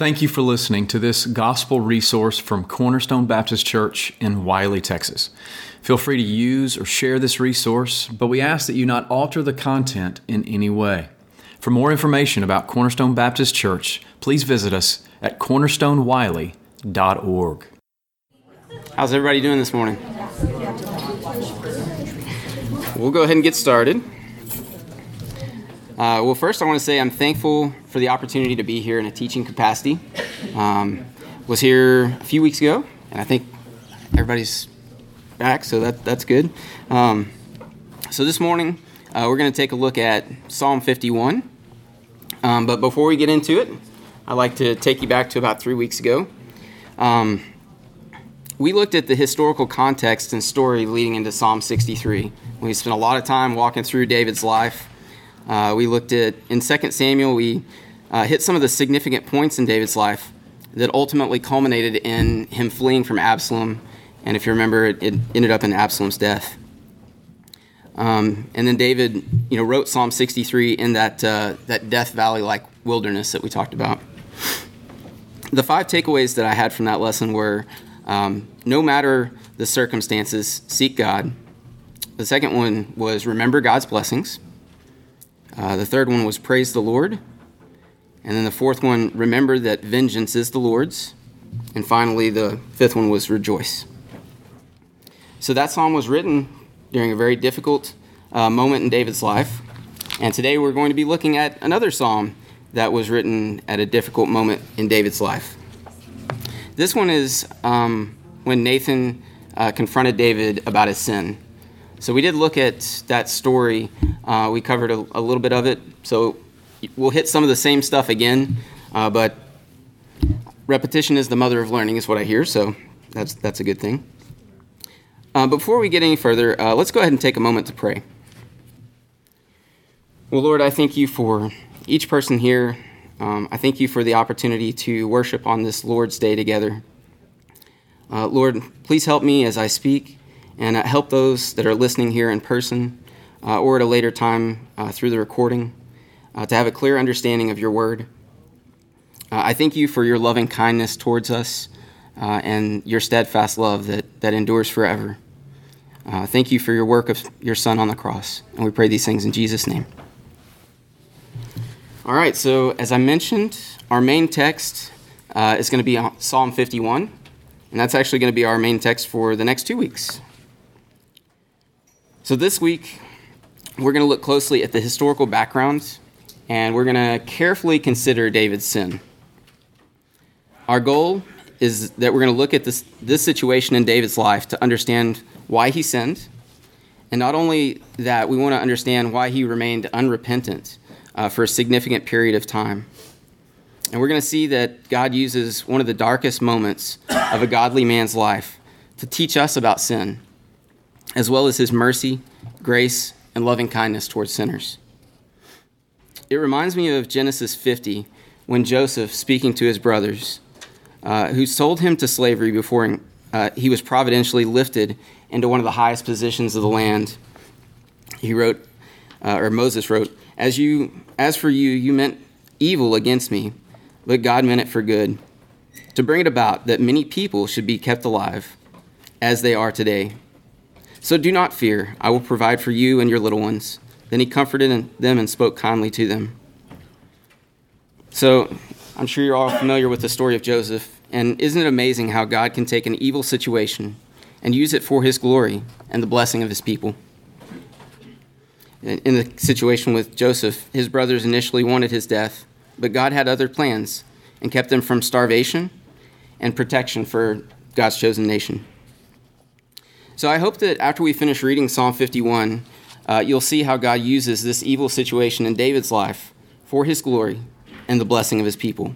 Thank you for listening to this gospel resource from Cornerstone Baptist Church in Wylie, Texas. Feel free to use or share this resource, but we ask that you not alter the content in any way. For more information about Cornerstone Baptist Church, please visit us at cornerstonewylie.org. How's everybody doing this morning? We'll go ahead and get started. Uh, well, first, I want to say I'm thankful for the opportunity to be here in a teaching capacity. Um, was here a few weeks ago, and I think everybody's back, so that that's good. Um, so this morning, uh, we're going to take a look at Psalm 51. Um, but before we get into it, I'd like to take you back to about three weeks ago. Um, we looked at the historical context and story leading into Psalm 63. We spent a lot of time walking through David's life. Uh, we looked at, in 2 Samuel, we uh, hit some of the significant points in David's life that ultimately culminated in him fleeing from Absalom. And if you remember, it, it ended up in Absalom's death. Um, and then David, you know, wrote Psalm 63 in that, uh, that Death Valley-like wilderness that we talked about. The five takeaways that I had from that lesson were um, no matter the circumstances, seek God. The second one was remember God's blessings. Uh, the third one was praise the Lord. And then the fourth one, remember that vengeance is the Lord's. And finally, the fifth one was rejoice. So that psalm was written during a very difficult uh, moment in David's life. And today we're going to be looking at another psalm that was written at a difficult moment in David's life. This one is um, when Nathan uh, confronted David about his sin. So we did look at that story. Uh, we covered a, a, little bit of it. So we'll hit some of the same stuff again, uh, but repetition is the mother of learning, is what I hear. So that's that's a good thing. Uh, before we get any further, uh, let's go ahead and take a moment to pray. Well, Lord, I thank you for each person here. Um, I thank you for the opportunity to worship on this Lord's Day together. Uh, Lord, please help me as I speak and uh, help those that are listening here in person uh, or at a later time uh, through the recording uh, to have a clear understanding of your word. Uh, I thank you for your loving kindness towards us and your steadfast love that, that endures forever. thank you for your work of your Son on the cross. And we pray these things in Jesus' name. All right, so as I mentioned, our main text is going to be Psalm 51. And that's actually going to be our main text for the next two weeks. So this week, we're going to look closely at the historical background and we're going to carefully consider David's sin. Our goal is that we're going to look at this, this situation in David's life to understand why he sinned. And not only that, we want to understand why he remained unrepentant uh, for a significant period of time. And we're going to see that God uses one of the darkest moments of a godly man's life to teach us about sin, as well as his mercy, grace, and loving kindness towards sinners. It reminds me of Genesis 50 when Joseph, speaking to his brothers, uh, who sold him to slavery before uh, he was providentially lifted into one of the highest positions of the land, he wrote, uh, or Moses wrote, as, you, as for you, you meant evil against me but God meant it for good, to bring it about that many people should be kept alive, as they are today. So do not fear, I will provide for you and your little ones. Then he comforted them and spoke kindly to them. So I'm sure you're all familiar with the story of Joseph, and isn't it amazing how God can take an evil situation and use it for his glory and the blessing of his people? In the situation with Joseph, his brothers initially wanted his death but God had other plans and kept them from starvation and protection for God's chosen nation. So I hope that after we finish reading Psalm 51, uh, you'll see how God uses this evil situation in David's life for his glory and the blessing of his people.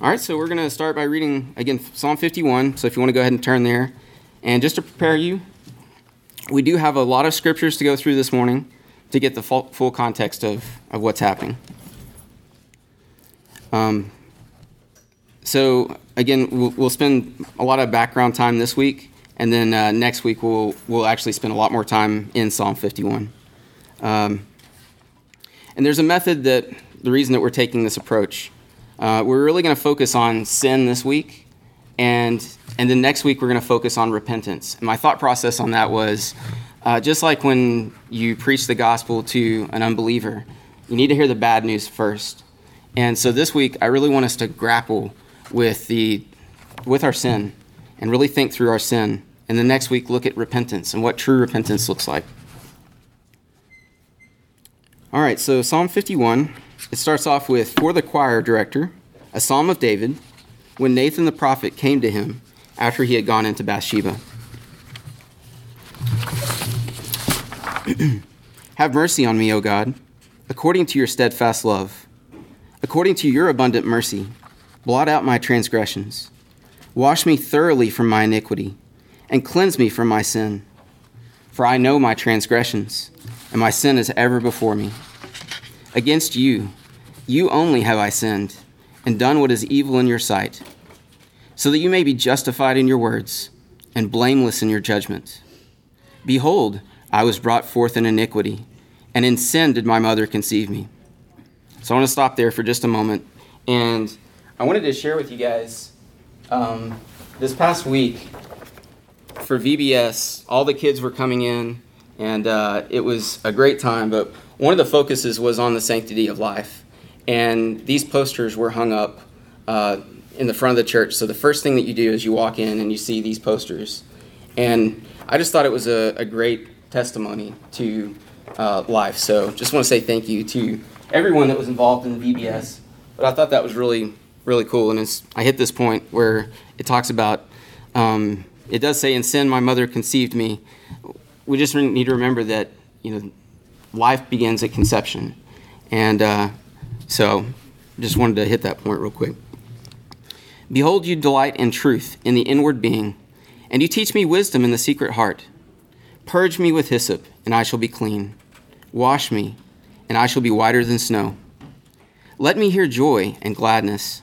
All right, so we're going to start by reading again Psalm 51. So if you want to go ahead and turn there. And just to prepare you, we do have a lot of scriptures to go through this morning to get the full, context of, of what's happening. Um, so again, we'll, we'll, spend a lot of background time this week, and then uh, next week we'll we'll actually spend a lot more time in Psalm 51. Um, and there's a method that the reason that we're taking this approach Uh, we're really going to focus on sin this week, and and then next week we're going to focus on repentance. And my thought process on that was uh, just like when you preach the gospel to an unbeliever, you need to hear the bad news first. And so this week I really want us to grapple with the with our sin and really think through our sin. And the next week look at repentance and what true repentance looks like. All right, so Psalm 51, it starts off with For the choir director, a psalm of David, when Nathan the prophet came to him after he had gone into Bathsheba. Have mercy on me, O God, according to your steadfast love. According to your abundant mercy, blot out my transgressions. Wash me thoroughly from my iniquity, and cleanse me from my sin. For I know my transgressions and my sin is ever before me. Against you, you only have I sinned, and done what is evil in your sight, so that you may be justified in your words, and blameless in your judgment. Behold, I was brought forth in iniquity, and in sin did my mother conceive me. So I want to stop there for just a moment, and I wanted to share with you guys um, this past week for VBS, all the kids were coming in and uh, it was a great time. But one of the focuses was on the sanctity of life, and these posters were hung up uh, in the front of the church. So the first thing that you do is you walk in and you see these posters, and I just thought it was a, a great testimony to uh, life. So just want to say thank you to everyone that was involved in VBS. But I thought that was really really cool, and I hit this point where it talks about. Um, it does say, "In sin, my mother conceived me." we just need to remember that you know life begins at conception, and uh, so just wanted to hit that point real quick. Behold, you delight in truth in the inward being, and you teach me wisdom in the secret heart. Purge me with hyssop, and I shall be clean. Wash me, and I shall be whiter than snow. Let me hear joy and gladness.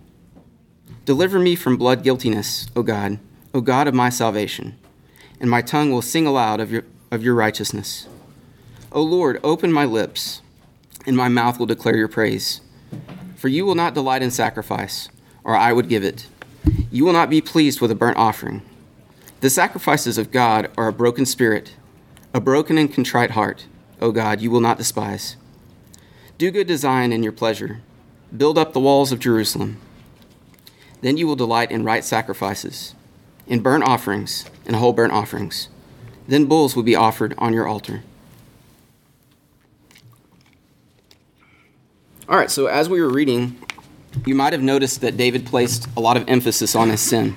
Deliver me from blood guiltiness, O God, O God of my salvation, and my tongue will sing aloud of your, of your righteousness. O Lord, open my lips, and my mouth will declare your praise. For you will not delight in sacrifice, or I would give it. You will not be pleased with a burnt offering. The sacrifices of God are a broken spirit, a broken and contrite heart, O God, you will not despise. Do good to Zion in your pleasure. Build up the walls of Jerusalem. Then you will delight in right sacrifices, in burnt offerings, and whole burnt offerings. Then bulls will be offered on your altar. All right, so as we were reading, you might have noticed that David placed a lot of emphasis on his sin.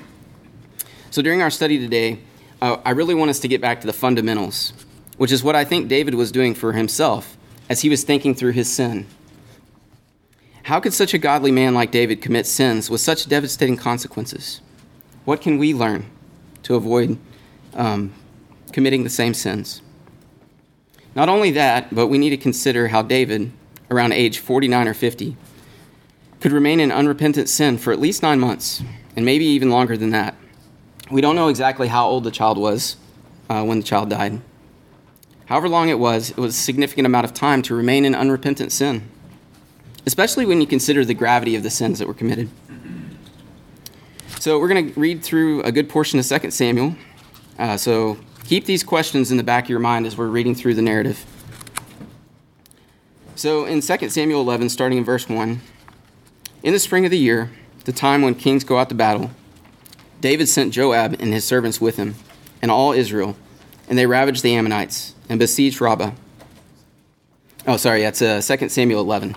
So during our study today, uh, I really want us to get back to the fundamentals, which is what I think David was doing for himself as he was thinking through his sin. How could such a godly man like David commit sins with such devastating consequences? What can we learn to avoid um, committing the same sins? Not only that, but we need to consider how David, around age 49 or 50, could remain in unrepentant sin for at least nine months, and maybe even longer than that. We don't know exactly how old the child was uh, when the child died. However long it was, it was a significant amount of time to remain in unrepentant sin, especially when you consider the gravity of the sins that were committed. So, we're going to read through a good portion of 2 Samuel. Uh, so, keep these questions in the back of your mind as we're reading through the narrative. So in 2 Samuel 11, starting in verse 1, in the spring of the year, the time when kings go out to battle, David sent Joab and his servants with him, and all Israel, and they ravaged the Ammonites and besieged Rabbah. Oh, sorry, that's uh, 2 Samuel 11.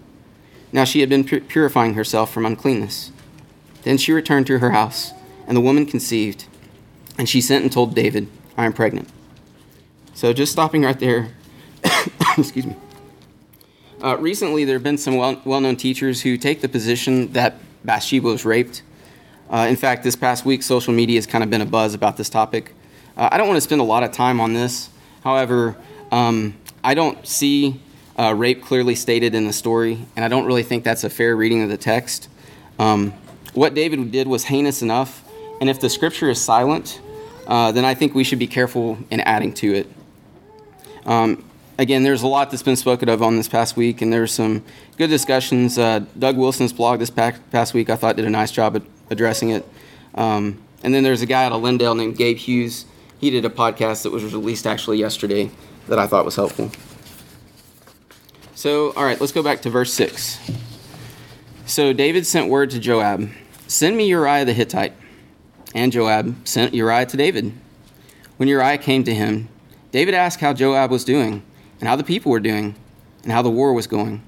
Now she had been purifying herself from uncleanness. Then she returned to her house, and the woman conceived. And she sent and told David, I am pregnant. So just stopping right there, excuse me. Uh, recently, there have been some well known teachers who take the position that Bathsheba was raped. Uh, in fact, this past week, social media has kind of been a buzz about this topic. Uh, I don't want to spend a lot of time on this. However, um, I don't see uh, rape clearly stated in the story, and I don't really think that's a fair reading of the text. Um, what David did was heinous enough, and if the scripture is silent, uh, then I think we should be careful in adding to it. Um, again, there's a lot that's been spoken of on this past week, and there's some good discussions. Uh, Doug Wilson's blog this past week, I thought, did a nice job at addressing it. Um, and then there's a guy out of Lindale named Gabe Hughes. He did a podcast that was released actually yesterday that I thought was helpful. So, all right, let's go back to verse 6. So David sent word to Joab Send me Uriah the Hittite. And Joab sent Uriah to David. When Uriah came to him, David asked how Joab was doing, and how the people were doing, and how the war was going.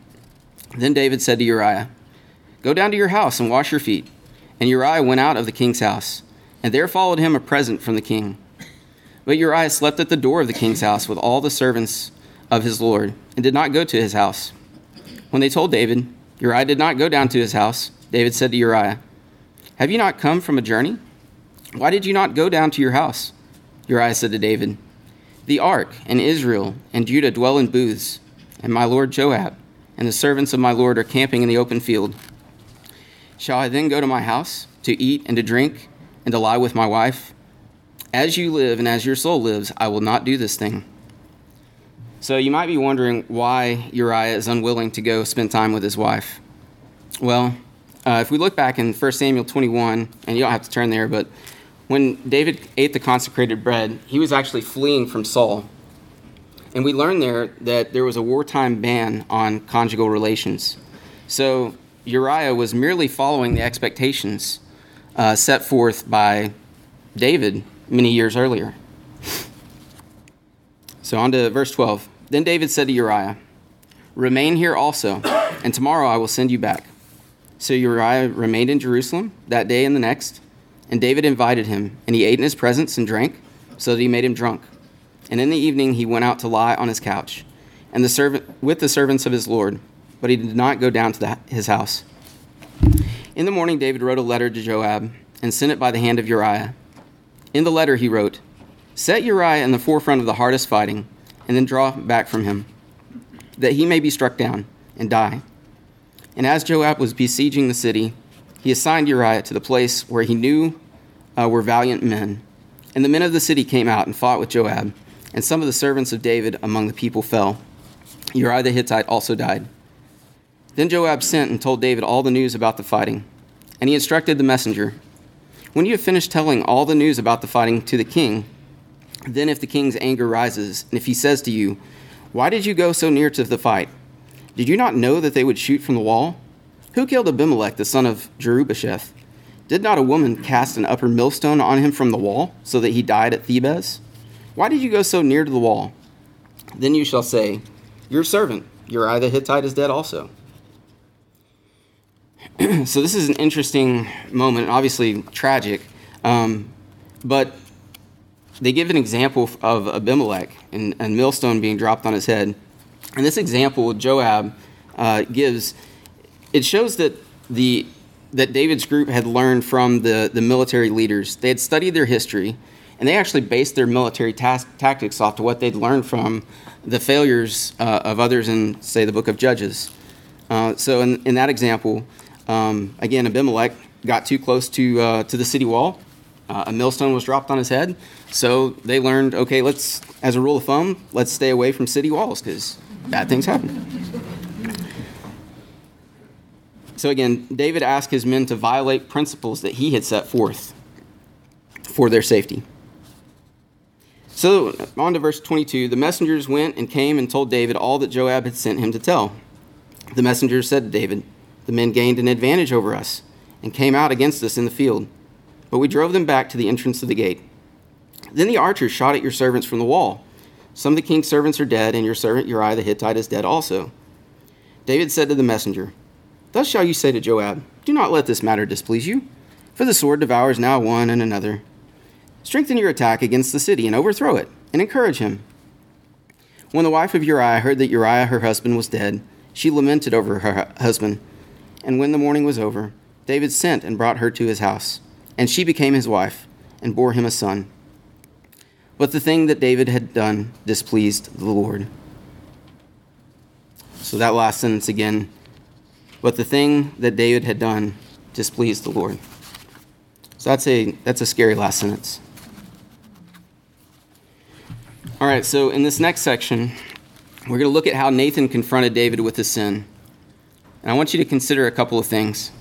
Then David said to Uriah, Go down to your house and wash your feet. And Uriah went out of the king's house, and there followed him a present from the king. But Uriah slept at the door of the king's house with all the servants of his lord, and did not go to his house. When they told David, Uriah did not go down to his house, David said to Uriah, Have you not come from a journey? Why did you not go down to your house? Uriah said to David, The ark and Israel and Judah dwell in booths, and my lord Joab and the servants of my lord are camping in the open field. Shall I then go to my house to eat and to drink and to lie with my wife? As you live and as your soul lives, I will not do this thing. So you might be wondering why Uriah is unwilling to go spend time with his wife. Well, uh, if we look back in 1 Samuel 21, and you don't have to turn there, but when David ate the consecrated bread, he was actually fleeing from Saul. And we learn there that there was a wartime ban on conjugal relations. So Uriah was merely following the expectations uh, set forth by David many years earlier. So on to verse 12. Then David said to Uriah, Remain here also, and tomorrow I will send you back. So Uriah remained in Jerusalem that day and the next, and David invited him, and he ate in his presence and drank, so that he made him drunk. And in the evening he went out to lie on his couch, and the servant with the servants of his lord, but he did not go down to the, his house. In the morning David wrote a letter to Joab and sent it by the hand of Uriah. In the letter he wrote, Set Uriah in the forefront of the hardest fighting and then draw back from him, that he may be struck down and die. And as Joab was besieging the city, he assigned Uriah to the place where he knew uh, were valiant men. And the men of the city came out and fought with Joab, and some of the servants of David among the people fell. Uriah the Hittite also died. Then Joab sent and told David all the news about the fighting. And he instructed the messenger When you have finished telling all the news about the fighting to the king, then, if the king's anger rises, and if he says to you, Why did you go so near to the fight? Did you not know that they would shoot from the wall? Who killed Abimelech, the son of Jerubbesheth? Did not a woman cast an upper millstone on him from the wall, so that he died at Thebez? Why did you go so near to the wall? Then you shall say, Your servant, Uriah the Hittite, is dead also. so, this is an interesting moment, obviously tragic, um, but they give an example of Abimelech and a millstone being dropped on his head. And this example Joab uh, gives, it shows that the that David's group had learned from the, the military leaders. They had studied their history, and they actually based their military tas- tactics off to what they'd learned from the failures uh, of others in, say, the book of Judges. Uh, so, in, in that example, um, again, Abimelech got too close to, uh, to the city wall, uh, a millstone was dropped on his head. So they learned, okay, let's, as a rule of thumb, let's stay away from city walls because bad things happen. So again, David asked his men to violate principles that he had set forth for their safety. So on to verse 22. The messengers went and came and told David all that Joab had sent him to tell. The messengers said to David, The men gained an advantage over us and came out against us in the field. But we drove them back to the entrance of the gate. Then the archers shot at your servants from the wall. Some of the king's servants are dead, and your servant Uriah the Hittite is dead also. David said to the messenger, Thus shall you say to Joab, Do not let this matter displease you, for the sword devours now one and another. Strengthen your attack against the city and overthrow it, and encourage him. When the wife of Uriah heard that Uriah her husband was dead, she lamented over her husband. And when the mourning was over, David sent and brought her to his house, and she became his wife, and bore him a son. But the thing that David had done displeased the Lord. So that last sentence again. But the thing that David had done displeased the Lord. So that's a that's a scary last sentence. All right, so in this next section, we're going to look at how Nathan confronted David with his sin. And I want you to consider a couple of things.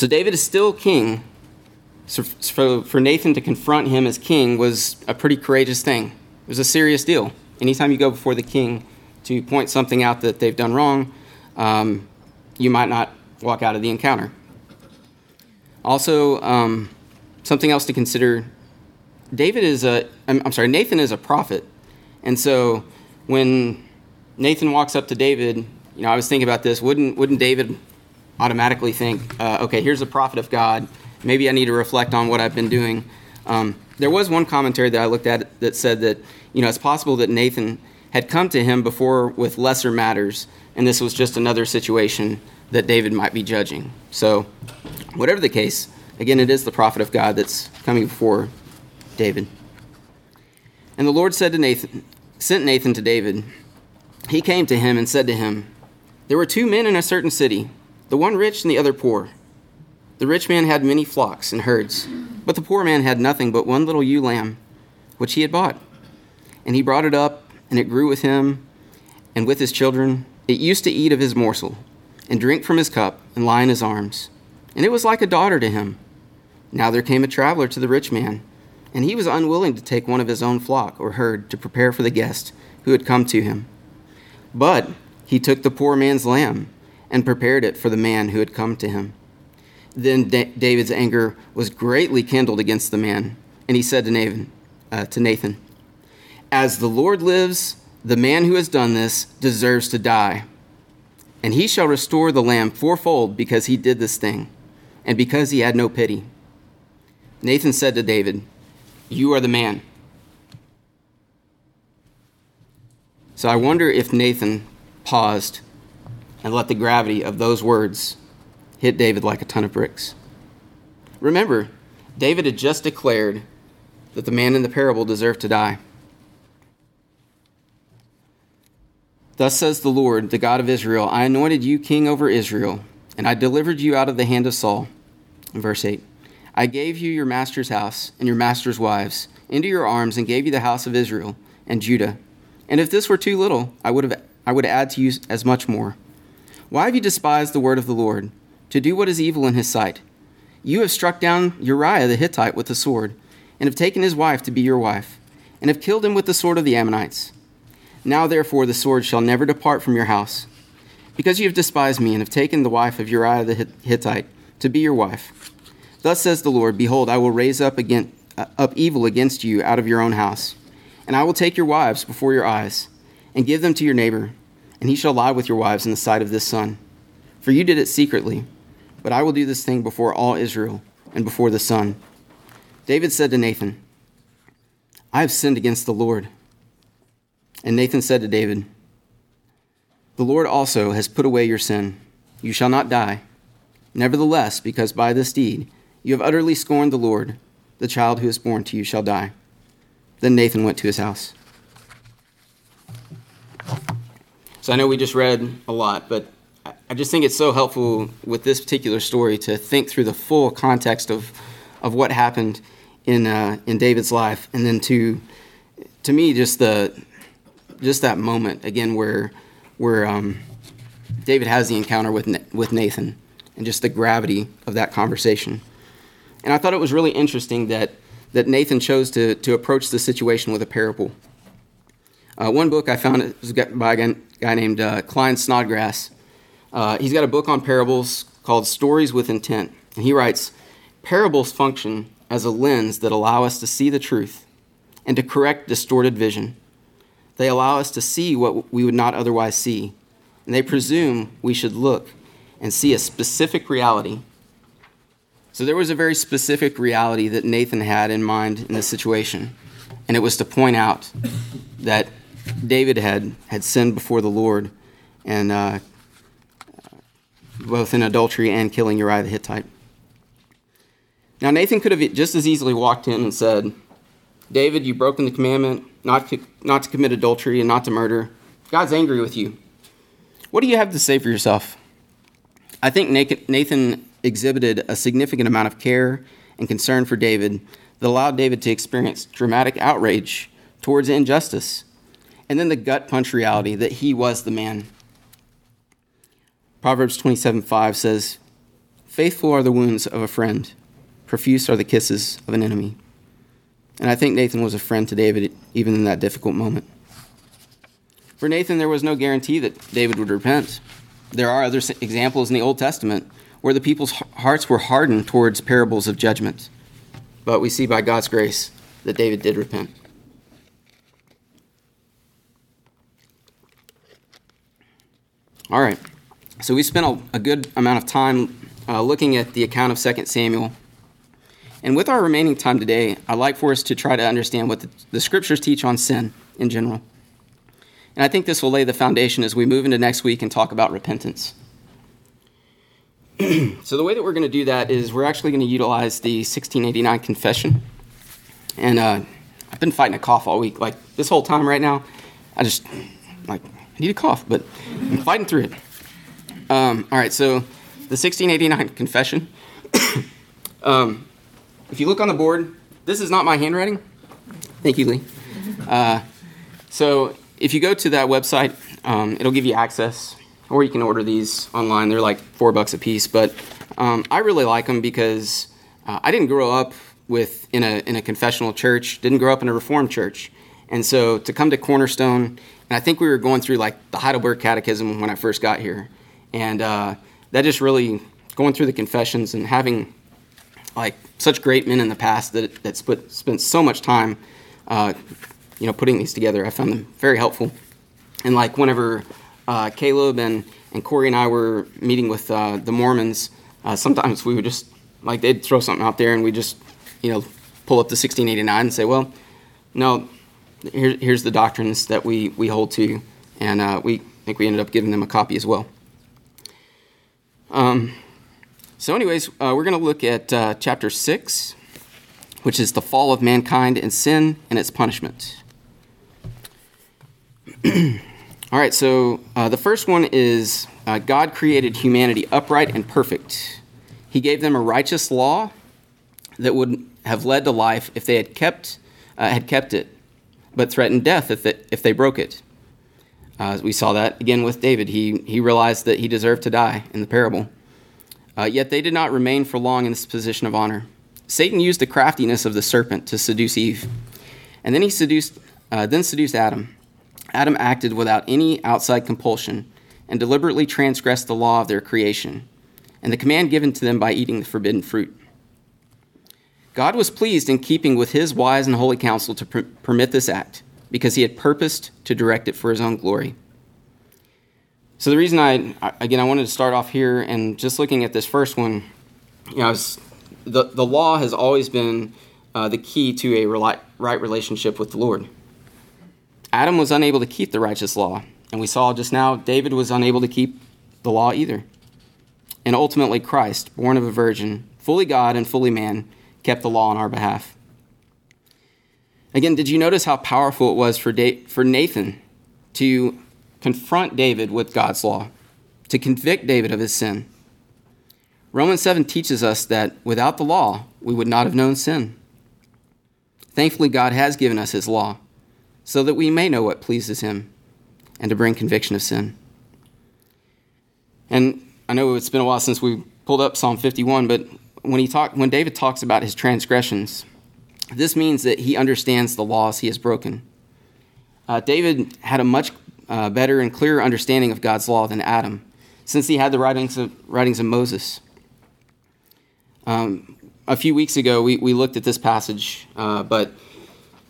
So David is still king. So for, Nathan to confront him as king was a pretty courageous thing. It was a serious deal. Anytime you go before the king to point something out that they've done wrong, um, you might not walk out of the encounter. Also, um, something else to consider David is a, I'm, I'm sorry, Nathan is a prophet. And so when Nathan walks up to David, you know, I was thinking about this. Wouldn't, wouldn't David automatically think, uh, okay, here's a prophet of God. Maybe I need to reflect on what I've been doing. Um, there was one commentary that I looked at that said that, you know, it's possible that Nathan had come to him before with lesser matters, and this was just another situation that David might be judging. So, whatever the case, again, it is the prophet of God that's coming before David. And the Lord said to Nathan, sent Nathan to David. He came to him and said to him, There were two men in a certain city, the one rich and the other poor. The rich man had many flocks and herds, but the poor man had nothing but one little ewe lamb, which he had bought. And he brought it up, and it grew with him and with his children. It used to eat of his morsel, and drink from his cup, and lie in his arms. And it was like a daughter to him. Now there came a traveler to the rich man and he was unwilling to take one of his own flock or herd to prepare for the guest who had come to him. But he took the poor man's lamb and prepared it for the man who had come to him. Then David's anger was greatly kindled against the man, and he said to Nathan, uh, to Nathan, As the Lord lives, the man who has done this deserves to die. And he shall restore the lamb fourfold because he did this thing, and because he had no pity. Nathan said to David, you are the man. So I wonder if Nathan paused and let the gravity of those words hit David like a ton of bricks. Remember, David had just declared that the man in the parable deserved to die. Thus says the Lord, the God of Israel I anointed you king over Israel, and I delivered you out of the hand of Saul. In verse 8. I gave you your master's house and your master's wives into your arms and gave you the house of Israel and Judah. And if this were too little, I would have I would add to you as much more. Why have you despised the word of the Lord to do what is evil in his sight? You have struck down Uriah the Hittite with the sword, and have taken his wife to be your wife, and have killed him with the sword of the Ammonites. Now therefore the sword shall never depart from your house, because you have despised me and have taken the wife of Uriah the Hittite to be your wife. Thus says the Lord Behold, I will raise up, again, uh, up evil against you out of your own house, and I will take your wives before your eyes, and give them to your neighbor, and he shall lie with your wives in the sight of this sun. For you did it secretly, but I will do this thing before all Israel and before the sun. David said to Nathan, I have sinned against the Lord. And Nathan said to David, The Lord also has put away your sin. You shall not die. Nevertheless, because by this deed you have utterly scorned the Lord. The child who is born to you shall die. Then Nathan went to his house. I know we just read a lot, but I just think it's so helpful with this particular story to think through the full context of, of what happened in, uh, in David's life, and then to to me just the just that moment again where where um, David has the encounter with with Nathan, and just the gravity of that conversation. And I thought it was really interesting that, that Nathan chose to, to approach the situation with a parable. Uh, one book I found was by a guy named uh, Klyne Snodgrass. Uh, he's got a book on parables called Stories with Intent. And he writes parables function as a lens that allow us to see the truth and to correct distorted vision. They allow us to see what we would not otherwise see, and they presume we should look and see a specific reality. So there was a very specific reality that Nathan had in mind in this situation, and it was to point out that David had, had sinned before the Lord, and uh, both in adultery and killing Uriah the Hittite. Now, Nathan could have just as easily walked in and said, David, you've broken the commandment not to, not to commit adultery and not to murder. God's angry with you. What do you have to say for yourself? I think Nathan exhibited a significant amount of care and concern for David that allowed David to experience dramatic outrage towards injustice, and then the gut punch reality that he was the man. Proverbs 27 5 says, Faithful are the wounds of a friend, profuse are the kisses of an enemy. And I think Nathan was a friend to David even in that difficult moment. For Nathan, there was no guarantee that David would repent. There are other examples in the Old Testament where the people's hearts were hardened towards parables of judgment. But we see by God's grace that David did repent. All right. So we spent a, a good amount of time uh, looking at the account of 2 Samuel. And with our remaining time today, I'd like for us to try to understand what the, the scriptures teach on sin in general. And I think this will lay the foundation as we move into next week and talk about repentance. so, the way that we're going to do that is we're actually going to utilize the 1689 confession. And uh, I've been fighting a cough all week. Like this whole time right now, I just, like, need a cough, but I'm fighting through it. Um, all right, so the 1689 confession. um, if you look on the board, this is not my handwriting. Thank you, Lee. Uh, so if you go to that website, um, it'll give you access, or you can order these online. They're like four bucks a piece, but um, I really like them because uh, I didn't grow up with in a in a confessional church, didn't grow up in a Reformed church, and so to come to Cornerstone, and I think we were going through like the Heidelberg Catechism when I first got here, and uh, that just really going through the confessions and having like such great men in the past that that spent spent so much time, uh, you know, putting these together. I found them very helpful. And like whenever uh, Caleb and and Corey and I were meeting with uh, the Mormons, uh, sometimes we would just like they'd throw something out there and we just you know pull up the 1689 and say, well, no, here, here's the doctrines that we we hold to, and uh, we I think we ended up giving them a copy as well. Um, so, anyways, uh, we're going to look at uh, chapter 6, which is the fall of mankind and sin and its punishment. All right, so uh, the first one is uh, God created humanity upright and perfect. He gave them a righteous law that would have led to life if they had kept, uh, had kept it, but threatened death if, it, if they broke it. Uh, we saw that again with David. He, he realized that he deserved to die in the parable. Uh, yet they did not remain for long in this position of honor. Satan used the craftiness of the serpent to seduce Eve, and then he seduced, uh, then seduced Adam. Adam acted without any outside compulsion and deliberately transgressed the law of their creation and the command given to them by eating the forbidden fruit. God was pleased in keeping with his wise and holy counsel to per- permit this act because he had purposed to direct it for his own glory. So the reason I, again, I wanted to start off here and just looking at this first one, you know, the, the law has always been uh, the key to a right relationship with the Lord. Adam was unable to keep the righteous law, and we saw just now David was unable to keep the law either. And ultimately, Christ, born of a virgin, fully God and fully man, kept the law on our behalf. Again, did you notice how powerful it was for, da- for Nathan to confront David with God's law, to convict David of his sin. Romans 7 teaches us that without the law, we would not have known sin. Thankfully, God has given us his law so that we may know what pleases him and to bring conviction of sin. And I know it's been a while since we pulled up Psalm 51, but when he talk, when David talks about his transgressions, this means that he understands the laws he has broken. Uh, David had a much uh, better and clearer understanding of God's law than Adam, since he had the writings of, writings of Moses. Um, a few weeks ago, we, we looked at this passage, uh, but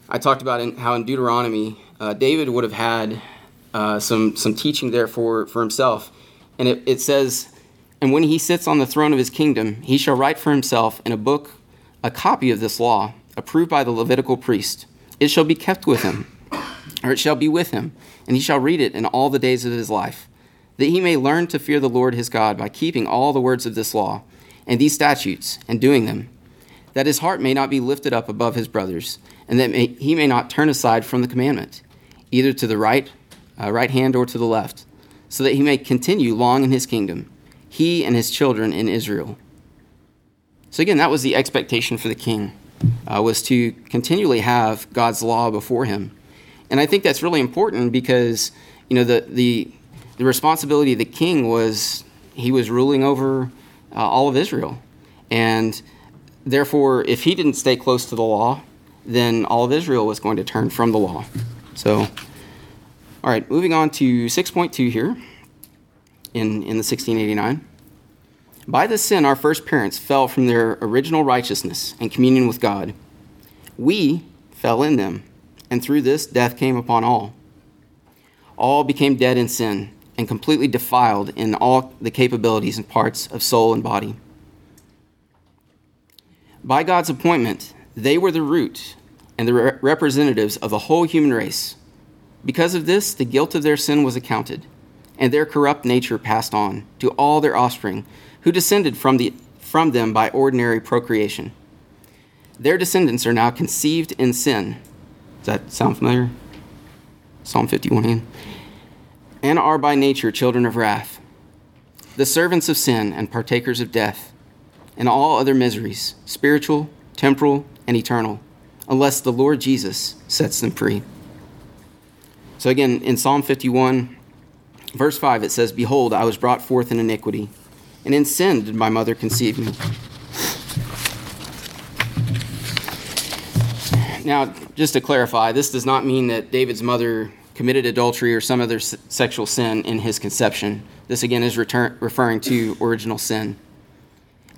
I talked about in, how in Deuteronomy, uh, David would have had uh, some, some teaching there for, for himself. And it, it says, And when he sits on the throne of his kingdom, he shall write for himself in a book a copy of this law, approved by the Levitical priest. It shall be kept with him, or it shall be with him, and he shall read it in all the days of his life, that he may learn to fear the Lord his God by keeping all the words of this law and these statutes and doing them, that his heart may not be lifted up above his brothers, and that may, he may not turn aside from the commandment, either to the right, uh, right hand or to the left, so that he may continue long in his kingdom, he and his children in Israel. So again, that was the expectation for the king, uh, was to continually have God's law before him, and I think that's really important because you know the the the responsibility of the king was he was ruling over uh, all of Israel. And therefore, if he didn't stay close to the law, then all of Israel was going to turn from the law. So, all right, moving on to 6.2 here in, in the 1689. By this sin, our first parents fell from their original righteousness and communion with God. We fell in them, and through this, death came upon all. All became dead in sin and completely defiled in all the capabilities and parts of soul and body. By God's appointment, they were the root and the re- representatives of the whole human race. Because of this, the guilt of their sin was accounted, and their corrupt nature passed on to all their offspring, who descended from, the, from them by ordinary procreation. Their descendants are now conceived in sin. Does that sound familiar? Psalm 51 and are by nature children of wrath, the servants of sin and partakers of death, and all other miseries, spiritual, temporal, and eternal, unless the Lord Jesus sets them free. So again, in Psalm 51, verse 5, it says, Behold, I was brought forth in iniquity, and in sin did my mother conceive me. Now, just to clarify, this does not mean that David's mother committed adultery or some other s- sexual sin in his conception. This again is return, referring to original sin.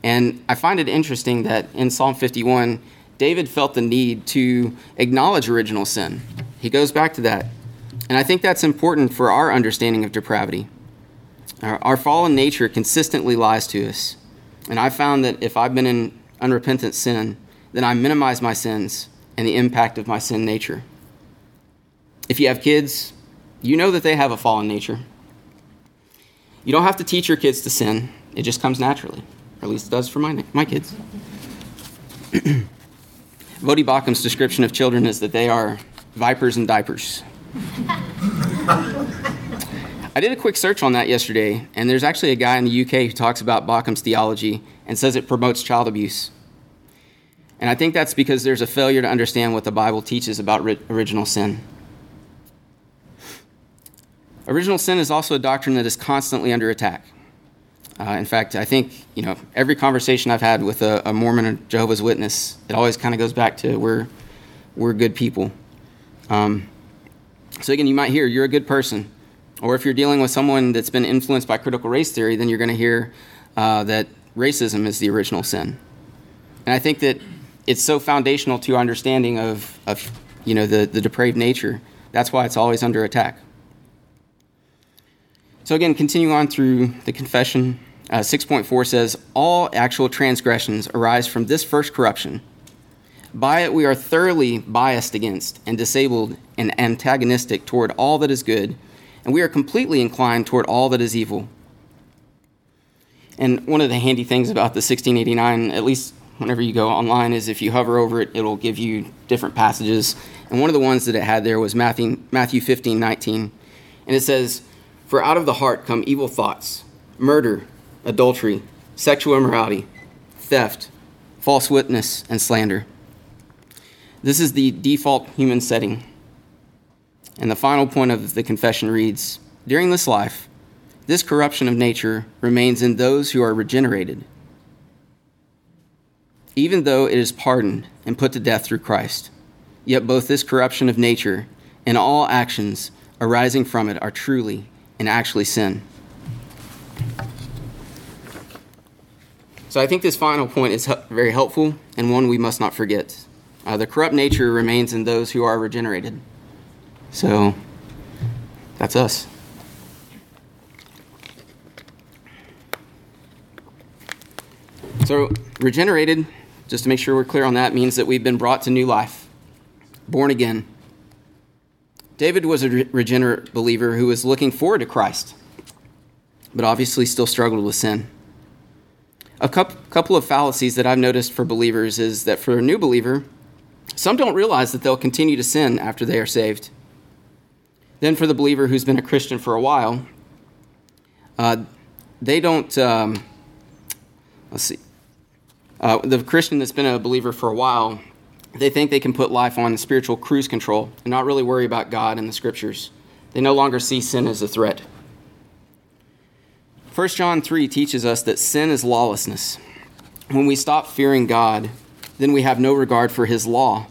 And I find it interesting that in Psalm 51, David felt the need to acknowledge original sin. He goes back to that. And I think that's important for our understanding of depravity. Our, our fallen nature consistently lies to us. And I found that if I've been in unrepentant sin, then I minimize my sins and the impact of my sin nature. If you have kids, you know that they have a fallen nature. You don't have to teach your kids to sin, it just comes naturally, or at least it does for my, my kids. Voddie Baucham's description of children is that they are vipers and diapers. I did a quick search on that yesterday, and there's actually a guy in the UK who talks about Baucham's theology and says it promotes child abuse. And I think that's because there's a failure to understand what the Bible teaches about original sin. Original sin is also a doctrine that is constantly under attack. Uh, in fact, I think you know every conversation I've had with a, a Mormon or Jehovah's Witness, it always kind of goes back to we're we're good people. Um, so again, you might hear you're a good person, or if you're dealing with someone that's been influenced by critical race theory, then you're going to hear uh, that racism is the original sin. And I think that it's so foundational to our understanding of, of you know the, the depraved nature. That's why it's always under attack. So, again, continuing on through the confession, uh, 6.4 says, All actual transgressions arise from this first corruption. By it, we are thoroughly biased against and disabled and antagonistic toward all that is good, and we are completely inclined toward all that is evil. And one of the handy things about the 1689, at least whenever you go online, is if you hover over it, it'll give you different passages. And one of the ones that it had there was Matthew, Matthew 15 19. And it says, for out of the heart come evil thoughts, murder, adultery, sexual immorality, theft, false witness, and slander. This is the default human setting. And the final point of the confession reads During this life, this corruption of nature remains in those who are regenerated, even though it is pardoned and put to death through Christ. Yet both this corruption of nature and all actions arising from it are truly and actually sin. So I think this final point is very helpful and one we must not forget. Uh, the corrupt nature remains in those who are regenerated. So that's us. So, regenerated, just to make sure we're clear on that, means that we've been brought to new life, born again. David was a regenerate believer who was looking forward to Christ, but obviously still struggled with sin. A couple of fallacies that I've noticed for believers is that for a new believer, some don't realize that they'll continue to sin after they are saved. Then, for the believer who's been a Christian for a while, uh, they don't. Um, let's see. Uh, the Christian that's been a believer for a while, they think they can put life on spiritual cruise control and not really worry about God and the scriptures. They no longer see sin as a threat. 1 John 3 teaches us that sin is lawlessness. When we stop fearing God, then we have no regard for his law.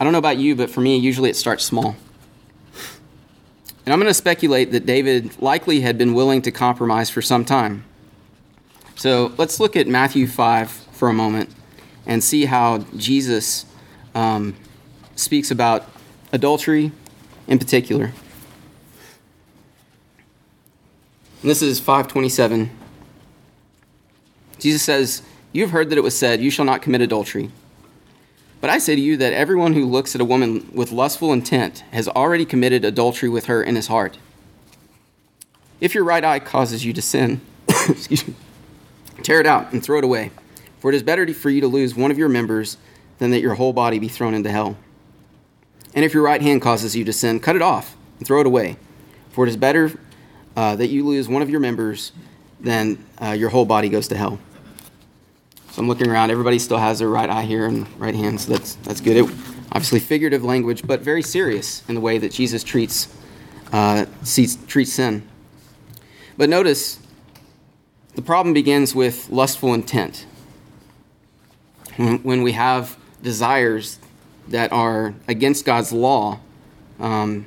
I don't know about you, but for me, usually it starts small. And I'm going to speculate that David likely had been willing to compromise for some time. So let's look at Matthew 5 for a moment and see how Jesus um, speaks about adultery in particular. And this is 527. Jesus says, You have heard that it was said, You shall not commit adultery. But I say to you that everyone who looks at a woman with lustful intent has already committed adultery with her in his heart. If your right eye causes you to sin, excuse me, tear it out and throw it away. For it is better for you to lose one of your members than that your whole body be thrown into hell. And if your right hand causes you to sin, cut it off and throw it away. For it is better uh, that you lose one of your members than uh, your whole body goes to hell. I'm looking around. Everybody still has their right eye here and right hand, so that's that's good. It, obviously, figurative language, but very serious in the way that Jesus treats uh, sees, treats sin. But notice, the problem begins with lustful intent. When, when we have desires that are against God's law, um,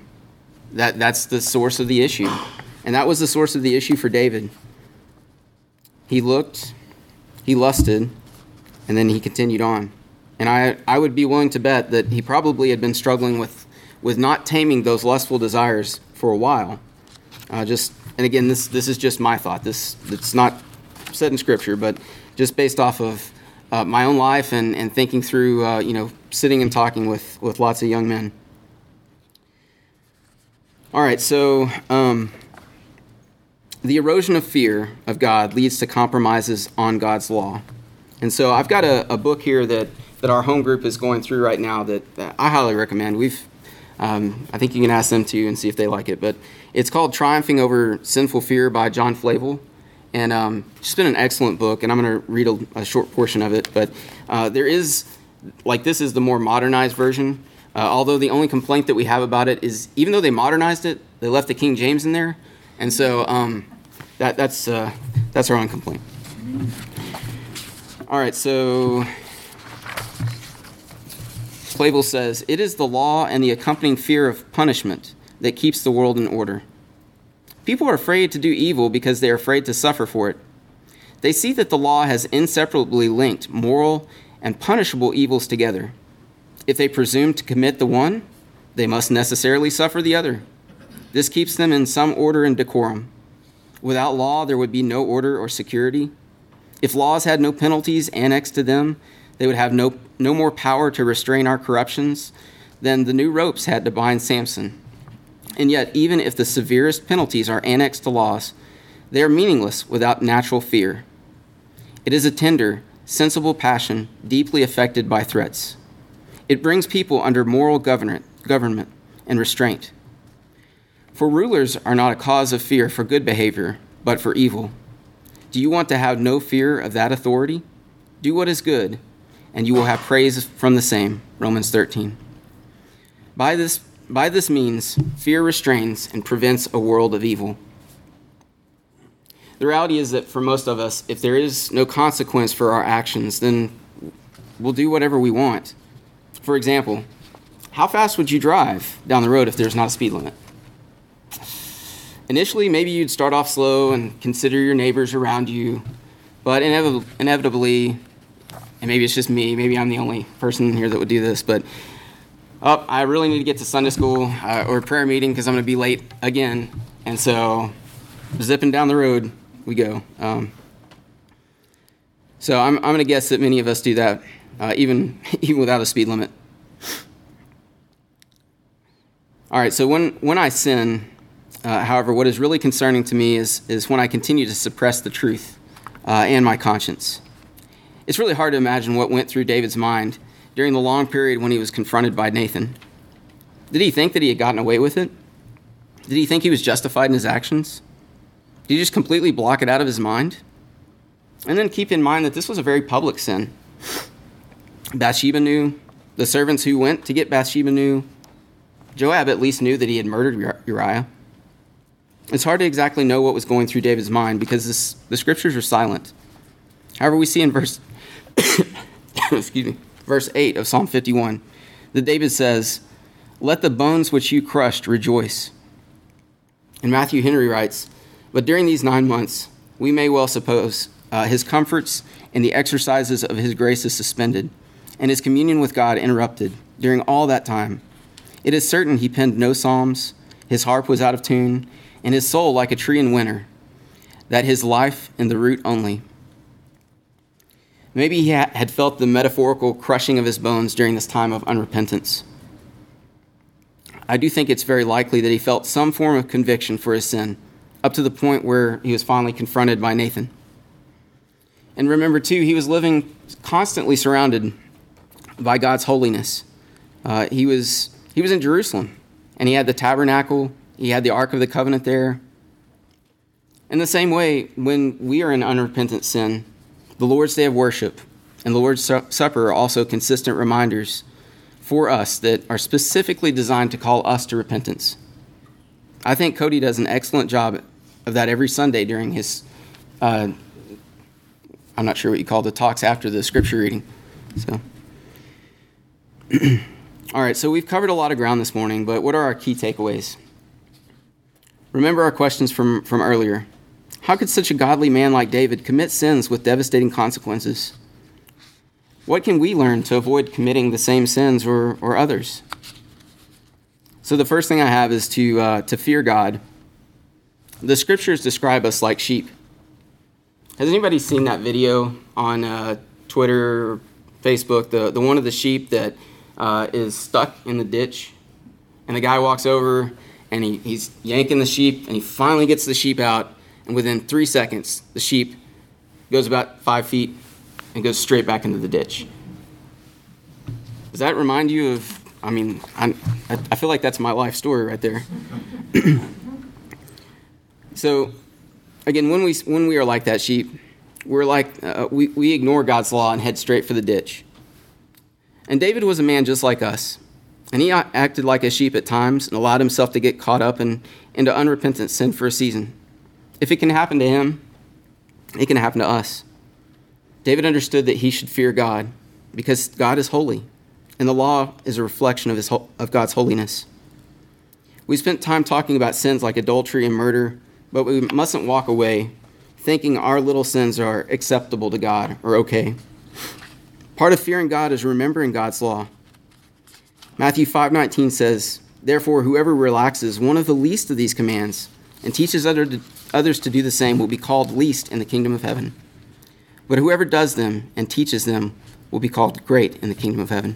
that that's the source of the issue. And that was the source of the issue for David. He looked, he lusted, and then he continued on. And I, I would be willing to bet that he probably had been struggling with, with not taming those lustful desires for a while. Uh, just and again, this this is just my thought. This it's not said in Scripture, but just based off of uh, my own life and, and thinking through, uh, you know, sitting and talking with, with lots of young men. All right, so um, the erosion of fear of God leads to compromises on God's law. And so I've got a, a book here that, that our home group is going through right now that, that I highly recommend. We've, um, I think you can ask them too and see if they like it. But it's called Triumphing Over Sinful Fear by John Flavel. And um, it's been an excellent book, and I'm going to read a, a, short portion of it. But uh, there is, like, this is the more modernized version. Uh, although the only complaint that we have about it is, even though they modernized it, they left the King James in there, and so um, that, that's, uh, that's our own complaint. All right, so Flavel says, It is the law and the accompanying fear of punishment that keeps the world in order. People are afraid to do evil because they are afraid to suffer for it. They see that the law has inseparably linked moral and punishable evils together. If they presume to commit the one, they must necessarily suffer the other. This keeps them in some order and decorum. Without law, there would be no order or security. If laws had no penalties annexed to them, they would have no, no more power to restrain our corruptions than the new ropes had to bind Samson. And yet, even if the severest penalties are annexed to laws, they are meaningless without natural fear. It is a tender, sensible passion deeply affected by threats. It brings people under moral government, and restraint. For rulers are not a cause of fear for good behavior, but for evil. Do you want to have no fear of that authority? Do what is good, and you will have praise from the same. Romans 13. By this, by this means, fear restrains and prevents a world of evil. The reality is that for most of us, if there is no consequence for our actions, then we'll do whatever we want. For example, how fast would you drive down the road if there's not a speed limit? Initially, maybe you'd start off slow and consider your neighbors around you. But inevitably, and maybe it's just me, maybe I'm the only person here that would do this, but oh, I really need to get to Sunday school uh, or prayer meeting because I'm going to be late again. And so, zipping down the road, we go. Um, so I'm, I'm going to guess that many of us do that, uh, even even without a speed limit. All right. So when when I sin, uh, however, what is really concerning to me is is when I continue to suppress the truth uh, and my conscience. It's really hard to imagine what went through David's mind during the long period when he was confronted by Nathan. Did he think that he had gotten away with it? Did he think he was justified in his actions? Did he just completely block it out of his mind? And then keep in mind that this was a very public sin. Bathsheba knew, the servants who went to get Bathsheba knew, Joab at least knew that he had murdered Uriah. It's hard to exactly know what was going through David's mind because this, the scriptures are silent. However, we see in verse excuse me, verse 8 of Psalm 51 that David says, Let the bones which you crushed rejoice. And Matthew Henry writes, But during these nine months, we may well suppose uh, his comforts and the exercises of his grace is suspended, and his communion with God interrupted during all that time. It is certain he penned no psalms, his harp was out of tune, and his soul like a tree in winter, that his life in the root only. Maybe he had felt the metaphorical crushing of his bones during this time of unrepentance. I do think it's very likely that he felt some form of conviction for his sin, up to the point where he was finally confronted by Nathan. And remember, too, he was living constantly surrounded by God's holiness. Uh, he, was, he was in Jerusalem, and he had the tabernacle, he had the Ark of the Covenant there. In the same way, when we are in unrepentant sin, the Lord's Day of worship and the Lord's Supper are also consistent reminders for us that are specifically designed to call us to repentance. I think Cody does an excellent job of that every Sunday during his, uh, I'm not sure what you call the talks after the scripture reading. So, all right, so we've covered a lot of ground this morning, but what are our key takeaways? Remember our questions from, from earlier. How could such a godly man like David commit sins with devastating consequences? What can we learn to avoid committing the same sins or, or others? So, the first thing I have is to, uh, to fear God. The scriptures describe us like sheep. Has anybody seen that video on uh, Twitter Facebook? The, the one of the sheep that uh, is stuck in the ditch, and the guy walks over and he, he's yanking the sheep, and he finally gets the sheep out and within three seconds, the sheep goes about five feet and goes straight back into the ditch. Does that remind you of? I mean, I'm, I feel like that's my life story right there. so, again, when we when we are like that sheep, we're like uh, we we ignore God's law and head straight for the ditch. And David was a man just like us, and he acted like a sheep at times and allowed himself to get caught up in, into unrepentant sin for a season. If it can happen to him, it can happen to us. David understood that he should fear God because God is holy, and the law is a reflection of, his, of God's holiness. We spent time talking about sins like adultery and murder, but we mustn't walk away thinking our little sins are acceptable to God or okay. Part of fearing God is remembering God's law. Matthew 5:19 says, "Therefore whoever relaxes one of the least of these commands and teaches other to, others to do the same will be called least in the kingdom of heaven. But whoever does them and teaches them will be called great in the kingdom of heaven.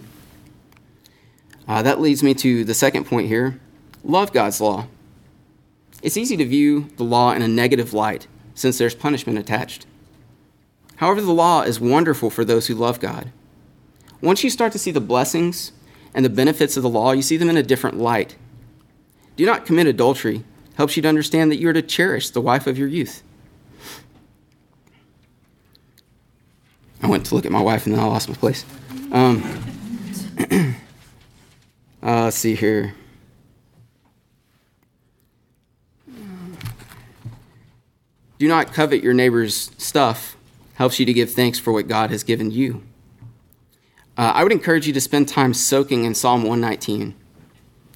Uh, that leads me to the second point here love God's law. It's easy to view the law in a negative light since there's punishment attached. However, the law is wonderful for those who love God. Once you start to see the blessings and the benefits of the law, you see them in a different light. Do not commit adultery helps you to understand that you're to cherish the wife of your youth. I went to look at my wife and then I lost my place. Um, uh, let's see here. Do not covet your neighbor's stuff, helps you to give thanks for what God has given you. Uh, I would encourage you to spend time soaking in Psalm 119.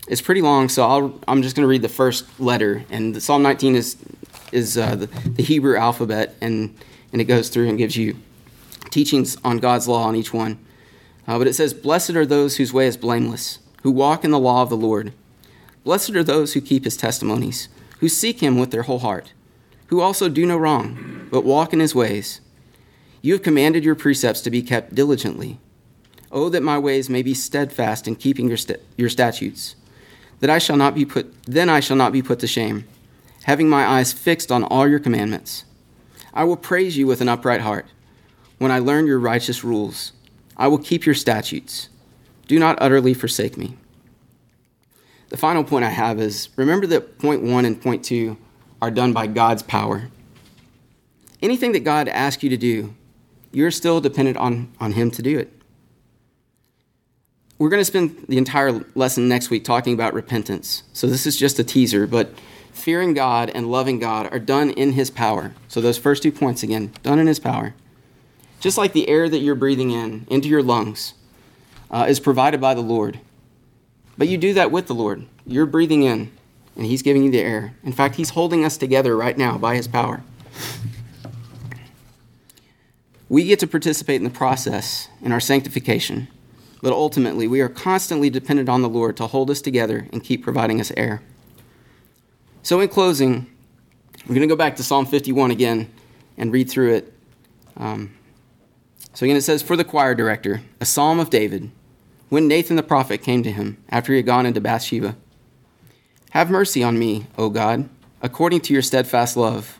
It's pretty long, so I'll, I'm just going to read the first letter. And Psalm 19 is, is uh, the, the Hebrew alphabet, and and it goes through and gives you teachings on God's law on each one. Uh, but it says, Blessed are those whose way is blameless, who walk in the law of the Lord. Blessed are those who keep his testimonies, who seek him with their whole heart, who also do no wrong, but walk in his ways. You have commanded your precepts to be kept diligently. Oh, that my ways may be steadfast in keeping your, st- your statutes, that I shall not be put, then I shall not be put to shame, having my eyes fixed on all your commandments. I will praise you with an upright heart when I learn your righteous rules. I will keep your statutes. Do not utterly forsake me. The final point I have is remember that point one and point two are done by God's power. Anything that God asks you to do, you're still dependent on, on Him to do it. We're going to spend the entire lesson next week talking about repentance. So this is just a teaser, but fearing God and loving God are done in His power. So those first two points again, done in His power. Just like the air that you're breathing in into your lungs uh, is provided by the Lord. But you do that with the Lord. You're breathing in, and He's giving you the air. In fact, He's holding us together right now by His power. We get to participate in the process in our sanctification, but ultimately, we are constantly dependent on the Lord to hold us together and keep providing us air. So, in closing, we're going to go back to Psalm 51 again and read through it. Um, so, again, it says, For the choir director, a psalm of David when Nathan the prophet came to him after he had gone into Bathsheba. Have mercy on me, O God, according to your steadfast love,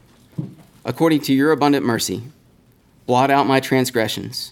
according to your abundant mercy. Blot out my transgressions.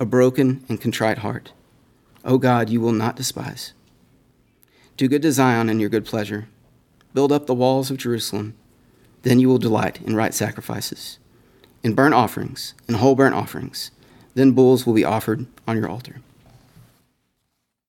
a broken and contrite heart. O God, you will not despise. Do good to Zion in your good pleasure. Build up the walls of Jerusalem. Then you will delight in right sacrifices, in burnt offerings, in whole burnt offerings. Then bulls will be offered on your altar.